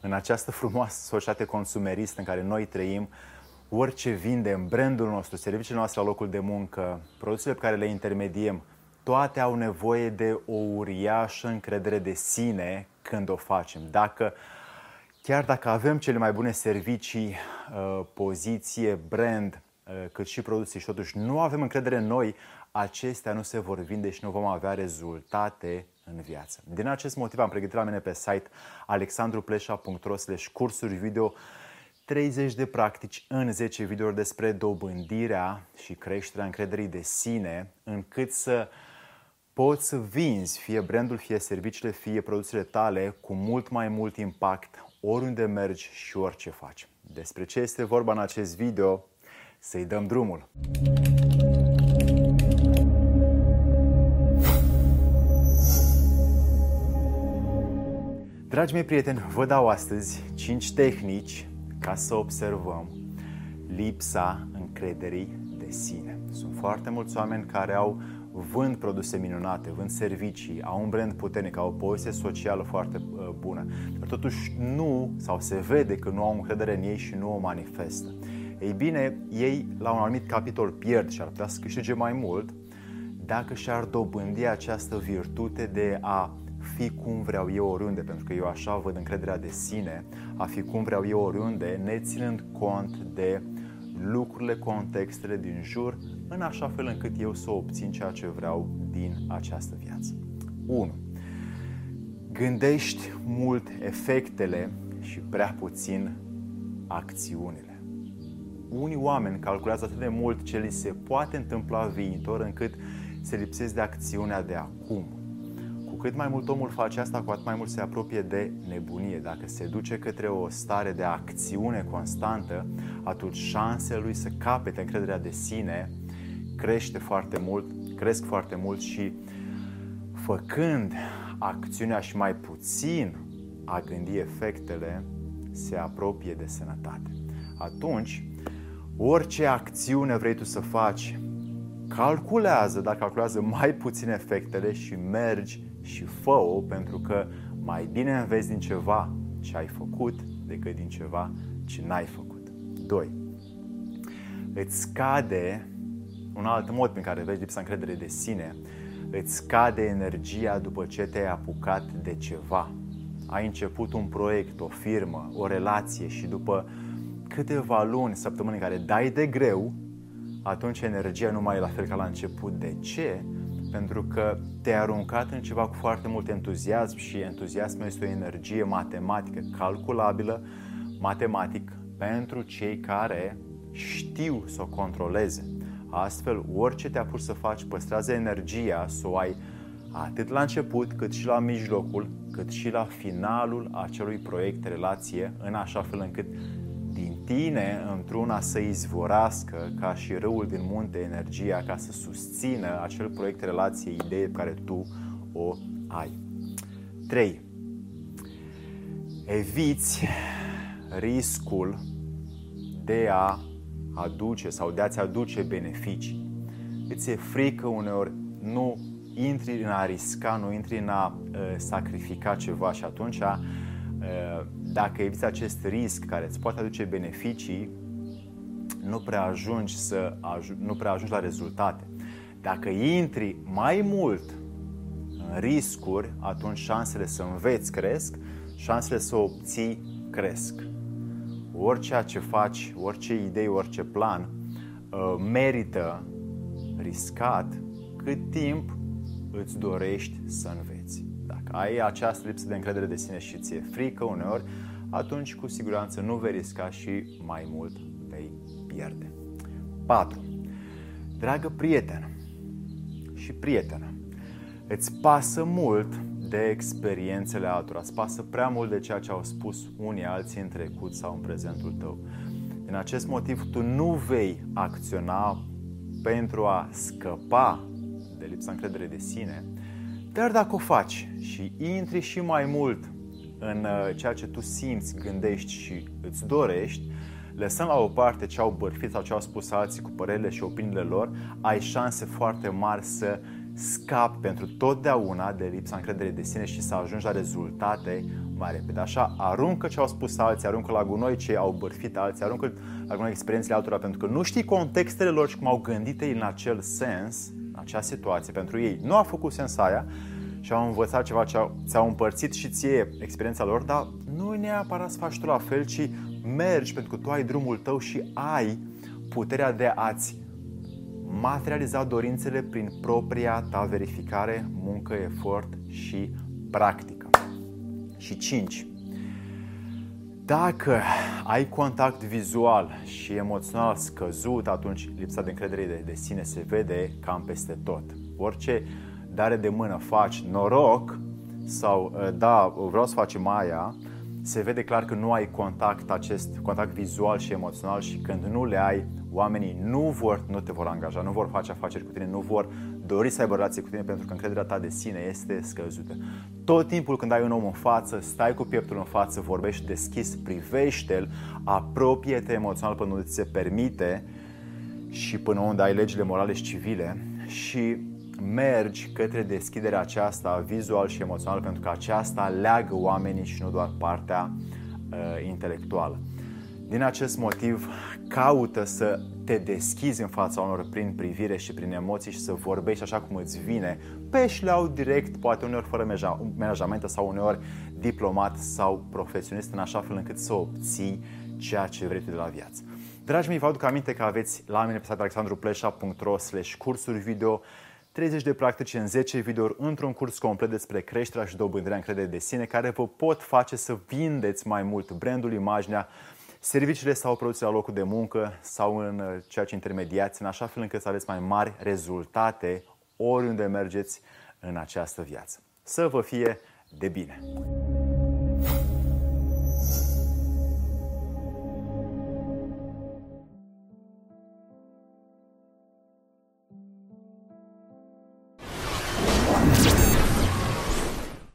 În această frumoasă societate consumeristă în care noi trăim, orice vindem, brandul nostru, serviciile noastre la locul de muncă, produsele pe care le intermediem, toate au nevoie de o uriașă încredere de sine când o facem. Dacă chiar dacă avem cele mai bune servicii, uh, poziție, brand, uh, cât și produse și totuși nu avem încredere în noi, acestea nu se vor vinde și nu vom avea rezultate în viață. Din acest motiv am pregătit la mine pe site alexandruplesha.ro cursuri video 30 de practici în 10 videouri despre dobândirea și creșterea încrederii de sine, încât să poți să vinzi fie brandul, fie serviciile, fie produsele tale cu mult mai mult impact oriunde mergi și orice faci. Despre ce este vorba în acest video? Să-i dăm drumul! Dragi mei prieteni, vă dau astăzi 5 tehnici ca să observăm lipsa încrederii de sine. Sunt foarte mulți oameni care au vând produse minunate, vând servicii, au un brand puternic, au o poziție socială foarte uh, bună, dar totuși nu, sau se vede că nu au încredere în ei și nu o manifestă. Ei bine, ei la un anumit capitol pierd și ar putea să câștige mai mult dacă și-ar dobândi această virtute de a fi cum vreau eu oriunde, pentru că eu așa văd încrederea de sine, a fi cum vreau eu oriunde, ne ținând cont de lucrurile, contextele din jur, în așa fel încât eu să obțin ceea ce vreau din această viață. 1. Gândești mult efectele și prea puțin acțiunile. Unii oameni calculează atât de mult ce li se poate întâmpla viitor încât se lipsesc de acțiunea de acum cât mai mult omul face asta, cu atât mai mult se apropie de nebunie. Dacă se duce către o stare de acțiune constantă, atunci șansele lui să capete încrederea de sine crește foarte mult, cresc foarte mult și făcând acțiunea și mai puțin a gândi efectele, se apropie de sănătate. Atunci, orice acțiune vrei tu să faci, calculează, dar calculează mai puțin efectele și mergi și fă-o pentru că mai bine înveți din ceva ce ai făcut decât din ceva ce n-ai făcut. 2. Îți scade un alt mod prin care vezi lipsa încredere de sine, îți scade energia după ce te-ai apucat de ceva. Ai început un proiect, o firmă, o relație și după câteva luni, săptămâni în care dai de greu, atunci energia nu mai e la fel ca la început. De ce? Pentru că te-ai aruncat în ceva cu foarte mult entuziasm și entuziasmul este o energie matematică, calculabilă, matematic, pentru cei care știu să o controleze. Astfel, orice te apuci să faci, păstrează energia să o ai atât la început, cât și la mijlocul, cât și la finalul acelui proiect, relație, în așa fel încât tine într-una să izvorască ca și râul din munte energia ca să susțină acel proiect, relație, idee pe care tu o ai. 3. Eviți riscul de a aduce sau de a-ți aduce beneficii. Îți e frică uneori, nu intri în a risca, nu intri în a uh, sacrifica ceva și atunci uh, dacă eviți acest risc care îți poate aduce beneficii, nu prea ajungi, să, nu prea ajungi la rezultate. Dacă intri mai mult în riscuri, atunci șansele să înveți cresc, șansele să obții cresc. Orice ce faci, orice idei, orice plan uh, merită riscat cât timp îți dorești să înveți. Dacă ai această lipsă de încredere de sine și ți-e frică uneori, atunci cu siguranță nu vei risca și mai mult vei pierde. 4. Dragă prietenă și prietenă, îți pasă mult de experiențele altora, îți pasă prea mult de ceea ce au spus unii alții în trecut sau în prezentul tău. Din acest motiv, tu nu vei acționa pentru a scăpa de lipsa încredere de sine, dar dacă o faci și intri și mai mult în uh, ceea ce tu simți, gândești și îți dorești, lăsând la o parte ce au bărfit sau ce au spus alții cu părerile și opiniile lor, ai șanse foarte mari să scapi pentru totdeauna de lipsa încrederii de sine și să ajungi la rezultate mai repede. Așa, aruncă ce au spus alții, aruncă la gunoi ce au bărfit alții, aruncă la gunoi experiențele altora, pentru că nu știi contextele lor și cum au gândit ei în acel sens, în acea situație. Pentru ei nu a făcut sens aia și au învățat ceva ce au, ți-au împărțit și ție experiența lor, dar nu e neapărat să faci tu la fel, ci mergi pentru că tu ai drumul tău și ai puterea de a-ți materializa dorințele prin propria ta verificare, muncă, efort și practică. Și 5. Dacă ai contact vizual și emoțional scăzut, atunci lipsa de încredere de, de sine se vede cam peste tot. Orice dare de mână faci noroc sau da, vreau să facem aia, se vede clar că nu ai contact acest contact vizual și emoțional și când nu le ai, oamenii nu vor, nu te vor angaja, nu vor face afaceri cu tine, nu vor dori să aibă relație cu tine pentru că încrederea ta de sine este scăzută. Tot timpul când ai un om în față, stai cu pieptul în față, vorbești deschis, privește-l, apropie-te emoțional până unde ți se permite și până unde ai legile morale și civile și mergi către deschiderea aceasta vizual și emoțional pentru că aceasta leagă oamenii și nu doar partea uh, intelectuală. Din acest motiv, caută să te deschizi în fața unor prin privire și prin emoții și să vorbești așa cum îți vine, pe șleau direct, poate uneori fără menajamente sau uneori diplomat sau profesionist, în așa fel încât să obții ceea ce vrei tu de la viață. Dragii mei, vă aduc aminte că aveți la mine pe site alexandruplesha.ro slash cursuri video 30 de practici în 10 videouri într-un curs complet despre creșterea și dobândirea încredere de sine care vă pot face să vindeți mai mult brandul, imaginea, serviciile sau produsele la locul de muncă sau în uh, ceea ce intermediați, în așa fel încât să aveți mai mari rezultate oriunde mergeți în această viață. Să vă fie de bine!